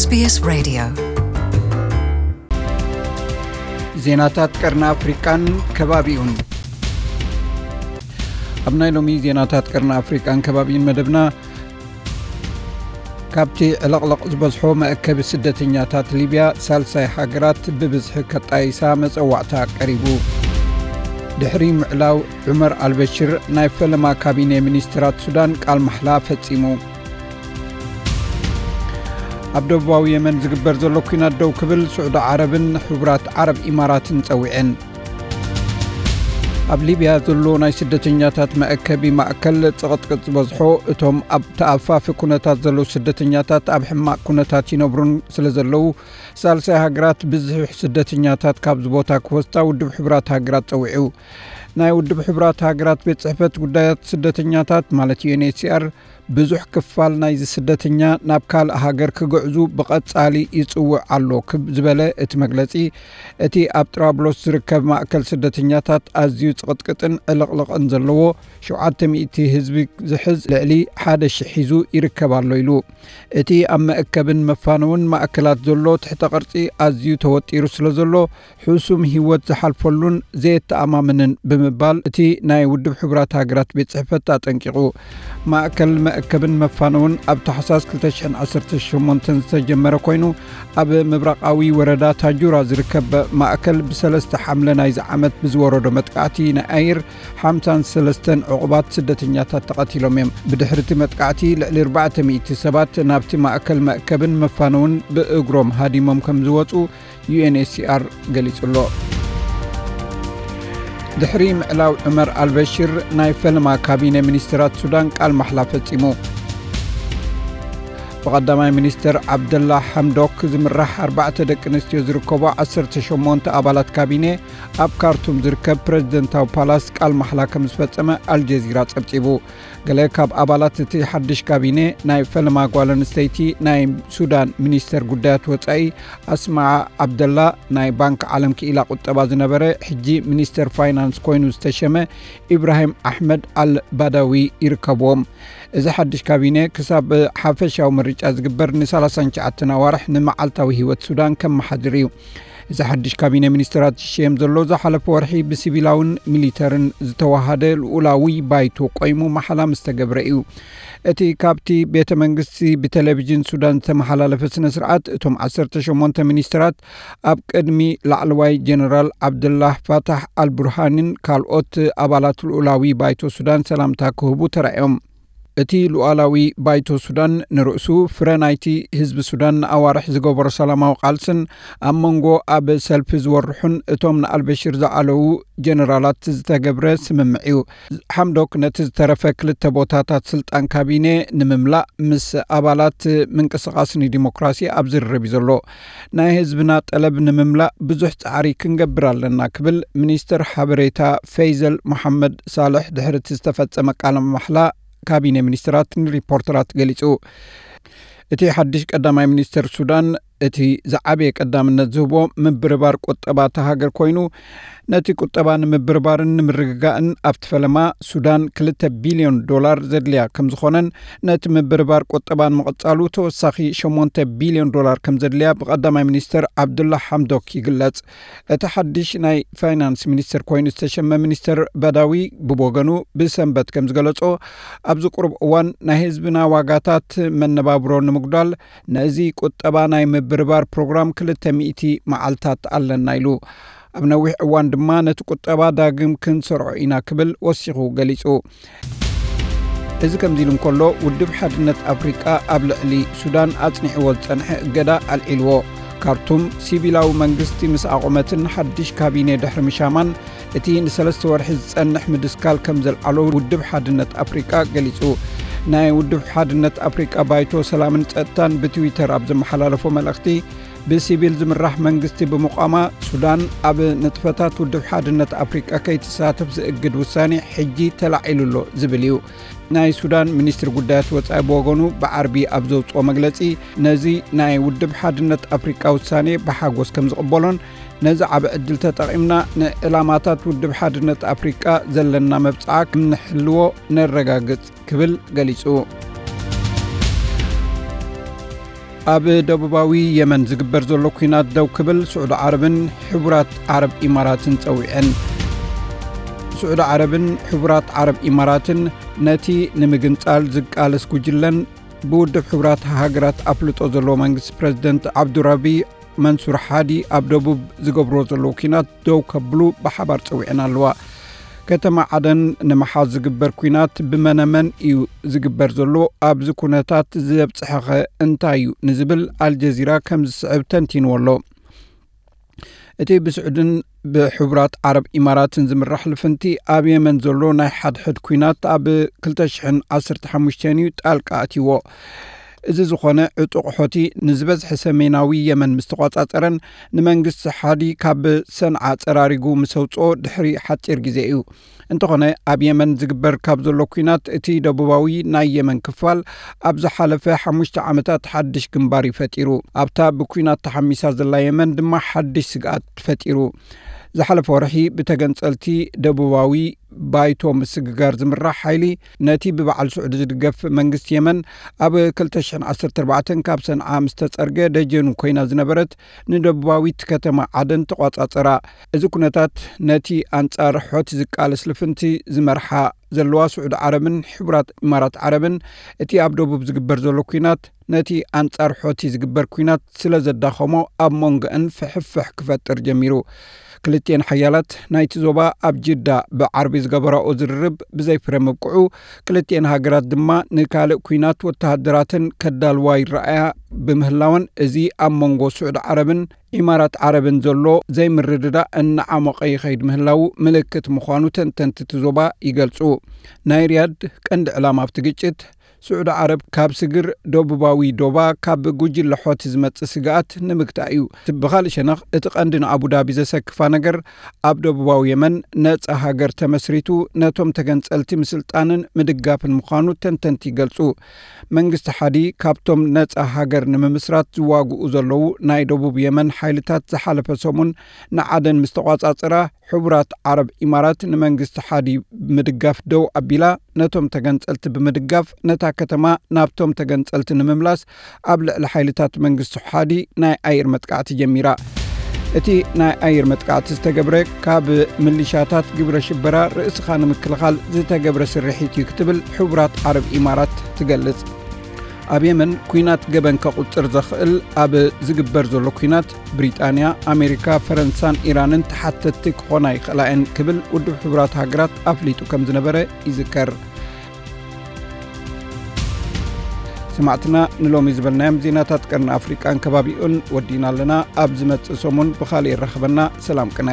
SBS Radio. ዜናታት ቀርኒ ኣፍሪቃን ከባቢኡን ኣብ ናይ ሎሚ ዜናታት ቀርኒ ኣፍሪቃን ከባቢኡን መደብና ካብቲ ዕለቕለቕ ዝበዝሖ መእከቢ ስደተኛታት ሊብያ ሳልሳይ ሃገራት ብብዝሒ ከጣይሳ መፀዋዕታ ቀሪቡ። ድሕሪ ምዕላው ዑመር ኣልበሽር ናይ ፈለማ ካቢነ ሚኒስትራት ሱዳን ቃል ማሕላ ፈጺሙ ኣብ ደቡባዊ የመን ዝግበር ዘሎ ኩናት ደው ክብል ስዑዶ ዓረብን ሕቡራት ዓረብ ኢማራትን ጸዊዐን ኣብ ሊብያ ዘሎ ናይ ስደተኛታት መአከቢ ማእከል ጽቕጥቅጥ ዝበዝሖ እቶም ኣብ ተኣፋፊ ኩነታት ዘለዉ ስደተኛታት ኣብ ሕማቕ ኩነታት ይነብሩን ስለ ዘለዉ ሳልሳይ ሃገራት ብዝሕሕ ስደተኛታት ካብዚ ቦታ ክወስታ ውድብ ሕቡራት ሃገራት ጸዊዑ። ናይ ውድብ ሕቡራት ሃገራት ቤት ጽሕፈት ጉዳያት ስደተኛታት ማለት UNHCR ብዙሕ ክፋል ናይዚ ስደተኛ ናብ ካልእ ሃገር ክግዕዙ ብቐጻሊ ይጽውዕ ኣሎ። ክብ ዝበለ እቲ መግለጺ እቲ ኣብ ጥራብሎስ ዝርከብ ማእከል ስደተኛታት ኣዝዩ ጽቕጥቅጥን ዕልቕልቕን ዘለዎ 700 ህዝቢ ዝሕዝ ልዕሊ 1,000 ሒዙ ይርከብ ኣሎ ኢሉ። እቲ ኣብ መእከብን መፋነውን ማእከላት ዘሎ ትሕተ ቅርጺ ኣዝዩ ተወጢሩ ስለ ዘሎ ሕሱም ሂወት ዝሓልፈሉን ዘየተኣማምንን ብምባል እቲ ናይ ውድብ ሕቡራት ሃገራት ቤት ጽሕፈት ኣጠንቂቑ። ማእከል መእከብን መፋነውን ኣብ ታሕሳስ 218 ዝተጀመረ ኮይኑ ኣብ ምብራቃዊ ወረዳ ታጁራ ዝርከብ ማእከል ብሰለስተ ሓምለ ናይዚ ዓመት ብዝወረዶ መጥቃዕቲ ኣየር 53 ዕቑባት ስደተኛታት ተቐቲሎም እዮም። ብድሕሪ እቲ መጥቃዕቲ ልዕሊ 400 ሰባት ናብቲ ማእከል መእከብን መፋነውን ብእግሮም ሃዲሞም ከም ዝወፁ UNHCR ገሊጹ ኣሎ ድሕሪ ምዕላው ዑመር ኣልበሽር ናይ ፈለማ ካቢነ ሚኒስትራት ሱዳን ቃል ማሕላ ፈጺሙ ብቐዳማይ ሚኒስትር ዓብደላ ሓምዶክ ዝምራሕ 4 ደቂ ኣንስትዮ ዝርከቦ 18 ኣባላት ካቢነ ኣብ ካርቱም ዝርከብ ፕረዚደንታዊ ፓላስ ቃል ማሕላ ከም ዝፈጸመ ኣልጀዚራ ጸብጺቡ። ገለ ካብ ኣባላት እቲ ሓድሽ ካቢነ ናይ ፈለማ ጓል ኣንስተይቲ ናይ ሱዳን ሚኒስተር ጉዳያት ወጻኢ ኣስማዓ ዓብደላ ናይ ባንኪ ዓለም ክኢላ ቁጠባ ዝነበረ ሕጂ ሚኒስተር ፋይናንስ ኮይኑ ዝተሸመ ኢብራሂም ኣሕመድ ኣልባዳዊ ይርከብዎም እዚ ሓድሽ ካቢነ ክሳብ ሓፈሻዊ ምርጫ ዝግበር ን39 ኣዋርሕ ንመዓልታዊ ሂወት ሱዳን ከም መሓድር እዩ። እዚ ሓድሽ ካቢነ ሚኒስትራት ዝሸየም ዘሎ ዝሓለፈ ወርሒ ብሲቪላውን ሚሊተርን ዝተዋሃደ ልኡላዊ ባይቶ ቆይሙ መሓላ ምስ ተገብረ እዩ። እቲ ካብቲ ቤተ መንግስቲ ብቴሌቭዥን ሱዳን ዝተመሓላለፈ ስነ ስርዓት እቶም 18 ሚኒስትራት ኣብ ቅድሚ ላዕለዋይ ጀነራል ዓብድላህ ፋታሕ ኣልቡርሃንን ካልኦት ኣባላት ልኡላዊ ባይቶ ሱዳን ሰላምታ ክህቡ ተራእዮም እቲ ሉኣላዊ ባይቶ ሱዳን ንርእሱ ፍረ ናይቲ ህዝቢ ሱዳን ንኣዋርሒ ዝገበሮ ሰላማዊ ቃልስን ኣብ መንጎ ኣብ ሰልፊ ዝወርሑን እቶም ንኣልበሽር ዝዓለዉ ጀነራላት ዝተገብረ ስምምዕ እዩ። ሓምዶክ ነቲ ዝተረፈ ክልተ ቦታታት ስልጣን ካቢነ ንምምላእ ምስ ኣባላት ምንቅስቓስ ንዲሞክራሲ ኣብ ዝርርብ እዩ ዘሎ። ናይ ህዝብና ጠለብ ንምምላእ ብዙሕ ፃዕሪ ክንገብር ኣለና ክብል ሚኒስትር ሓበሬታ ፈይዘል መሓመድ ሳልሕ ድሕሪ እቲ ዝተፈጸመ ቃለ ማሕላ ካቢነ ሚኒስትራት ንሪፖርተራት ገሊጹ እቲ ሓድሽ ቀዳማይ ሚኒስትር ሱዳን እቲ ዝዓበየ ቀዳምነት ዝህቦ ምብርባር ቁጠባ ተሃገር ኮይኑ ነቲ ቁጠባ ንምብርባርን ንምርግጋእን ኣብቲ ፈለማ ሱዳን 2 ቢልዮን ዶላር ዘድልያ ከም ዝኾነን ነቲ ምብርባር ቁጠባ ንምቕጻሉ ተወሳኺ 8 ቢልዮን ዶላር ከም ዘድልያ ብቐዳማይ ሚኒስትር ዓብዱላ ሓምዶክ ይግለጽ። እቲ ሓድሽ ናይ ፋይናንስ ሚኒስትር ኮይኑ ዝተሸመ ሚኒስትር በዳዊ ብወገኑ ብሰንበት ከም ዝገለጾ ኣብዚ ቁርብ እዋን ናይ ህዝብና ዋጋታት መነባብሮ ንምጉዳል ነዚ ቁጠባ ናይ ምብርባር ፕሮግራም 200 መዓልትታት ኣለና ኢሉ። ኣብ ነዊሕ እዋን ድማ ነቲ ቁጠባ ዳግም ክንሰርዖ ኢና ክብል ወሲኹ ገሊጹ። እዚ ከምዚ ኢሉ እንከሎ ውድብ ሓድነት ኣፍሪቃ ኣብ ልዕሊ ሱዳን ኣጽኒዕዎ ዝጸንሐ እገዳ ኣልዒልዎ። ካርቱም ሲቪላዊ መንግስቲ ምስ ኣቑመትን ሓድሽ ካቢነ ድሕሪ ምሻማን እቲ ንሰለስተ ወርሒ ዝጸንሕ ምድስካል ከም ዘልዓሎ ውድብ ሓድነት ኣፍሪቃ ገሊጹ ናይ ውድብ ሓድነት ኣፍሪቃ ባይቶ ሰላምን ጸጥታን ብትዊተር ኣብ ዘመሓላለፎ መልእኽቲ ብሲቪል ዝምራሕ መንግስቲ ብምቋማ ሱዳን ኣብ ንጥፈታት ውድብ ሓድነት ኣፍሪቃ ከይትሳተፍ ዝእግድ ውሳኔ ሕጂ ተላዒሉሎ ዝብል እዩ ናይ ሱዳን ሚኒስትሪ ጉዳያት ወፃኢ ብወገኑ ብዓርቢ ኣብ ዘውፅኦ መግለጺ ነዚ ናይ ውድብ ሓድነት ኣፍሪቃ ውሳኔ ብሓጎስ ከም ዝቕበሎን ነዚ ዓብ ዕድል ተጠቒምና ንዕላማታት ውድብ ሓድነት ኣፍሪቃ ዘለና መብፅዓ ክንሕልዎ ነረጋግጽ ክብል ገሊጹ። ኣብ ደቡባዊ የመን ዝግበር ዘሎ ኩናት ደው ክብል ስዑድ ዓረብን ሕቡራት ዓረብ ኢማራትን ፀዊዐን ስዑድ ዓረብን ሕቡራት ዓረብ ኢማራትን ነቲ ንምግንፃል ዝቃለስ ጉጅለን ብውድብ ሕቡራት ሃገራት ኣፍልጦ ዘለዎ መንግስቲ ፕረዚደንት ዓብዱራቢ መንሱር ሓዲ ኣብ ደቡብ ዝገብሮ ዘለዉ ኩናት ደው ከብሉ ብሓባር ፀዊዐን ኣለዋ። ከተማ ዓደን ንምሓዝ ዝግበር ኩናት ብመነመን እዩ ዝግበር ዘሎ። ኣብዚ ኩነታት ዘብፅሐኸ እንታይ እዩ ንዝብል ኣልጀዚራ ከም ዝስዕብ ተንቲንዎ ኣሎ። እቲ ብስዑድን ብሕቡራት ዓረብ ኢማራትን ዝምራሕ ልፍንቲ ኣብ የመን ዘሎ ናይ ሓድሕድ ኩናት ኣብ 215 እዩ ጣልቃ እትይዎ እዚ ዝኾነ ዕጡቕ ሖቲ ንዝበዝሐ ሰሜናዊ የመን ምስ ተቋጻፀረን ንመንግስቲ ሓዲ ካብ ሰንዓ ፀራሪጉ ምስ ኣውፅኦ ድሕሪ ሓፂር ግዜ እዩ። እንተኾነ ኣብ የመን ዝግበር ካብ ዘሎ ኩናት እቲ ደቡባዊ ናይ የመን ክፋል ኣብ ዝሓለፈ ሓሙሽተ ዓመታት ሓድሽ ግንባር ይፈጢሩ። ኣብታ ብኩናት ተሓሚሳ ዘላ የመን ድማ ሓድሽ ስግኣት ፈጢሩ ዝሓለፈ ወርሒ ብተገንፀልቲ ደቡባዊ ባይቶ ምስግጋር ዝምራሕ ሓይሊ ነቲ ብበዓል ስዑድ ዝድገፍ መንግስቲ የመን ኣብ 214 ካብ ሰንዓ ምስ ተፀርገ ደጀኑ ኮይና ዝነበረት ንደቡባዊት ከተማ ዓደን ተቋፃፀራ እዚ ኩነታት ነቲ ኣንጻር ሖቲ ዝቃለስ ልፍንቲ ዝመርሓ ዘለዋ ስዑድ ዓረብን ሕቡራት ኢማራት ዓረብን እቲ ኣብ ደቡብ ዝግበር ዘሎ ኩናት ነቲ ኣንጻር ሖቲ ዝግበር ኩናት ስለ ዘዳኸሞ ኣብ ሞንጎአን ፍሕፍሕ ክፈጥር ጀሚሩ ክልጥኤን ሓያላት ናይቲ ዞባ ኣብ ጅዳ ብዓርቢ ዝገበራኦ ዝርርብ ብዘይፍረ መብቅዑ ክልጥኤን ሃገራት ድማ ንካልእ ኩናት ወተሃደራትን ከዳልዋ ይረኣያ። ብምህላወን እዚ ኣብ መንጎ ስዑድ ዓረብን ኢማራት ዓረብን ዘሎ ዘይምርድዳ እናዓመቐ ይኸይድ ምህላው ምልክት ምዃኑ ተንተንቲቲ ዞባ ይገልጹ። ናይ ርያድ ቀንዲ ዕላማ ኣብቲ ግጭት ስዑድ ዓረብ ካብ ስግር ደቡባዊ ዶባ ካብ ጉጅለ ሖቲ ዝመፅእ ስግኣት ንምግታእ እዩ። ብካልእ ሸነኽ እቲ ቀንዲ ንኣቡዳቢ ዘሰክፋ ነገር ኣብ ደቡባዊ የመን ነፃ ሃገር ተመስሪቱ ነቶም ተገንፀልቲ ምስልጣንን ምድጋፍን ምዃኑ ተንተንቲ ይገልፁ መንግስቲ ሓዲ ካብቶም ነፃ ሃገር ንምምስራት ዝዋግኡ ዘለዉ ናይ ደቡብ የመን ሓይልታት ዝሓለፈ ሰሙን ንዓደን ምስ ተቋፃፅራ ሕቡራት ዓረብ ኢማራት ንመንግስቲ ሓዲ ምድጋፍ ደው ኣቢላ ነቶም ተገንፀልቲ ብምድጋፍ ነታ ከተማ ናብቶም ተገንፀልቲ ንምምላስ ኣብ ልዕሊ ሓይልታት መንግስቲ ሓዲ ናይ ኣየር መጥቃዕቲ ጀሚራ። እቲ ናይ ኣየር መጥቃዕቲ ዝተገብረ ካብ ምልሻታት ግብረ ሽበራ ርእስኻ ንምክልኻል ዝተገብረ ስርሒት እዩ ክትብል ሕቡራት ዓረብ ኢማራት ትገልጽ። ኣብ የመን ኩናት ገበን ከቝፅር ዘኽእል ኣብ ዝግበር ዘሎ ኩናት ብሪጣንያ ኣሜሪካ ፈረንሳን ኢራንን ተሓተቲ ክኾና ይኽእላየን ክብል ውድብ ሕቡራት ሃገራት ኣፍሊጡ ከም ዝነበረ ይዝከር ስማዕትና ንሎሚ ዝበልናዮም ዜናታት ቀርኒ ኣፍሪቃን ከባቢኡን ወዲና ኣለና ኣብ ዝመፅእ ሰሙን ብኻሊእ ይረኸበና ሰላም ቅነ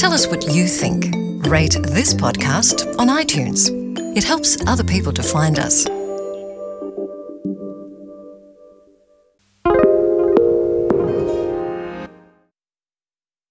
Tell us what you think. Rate this podcast on iTunes. It helps other people to find us.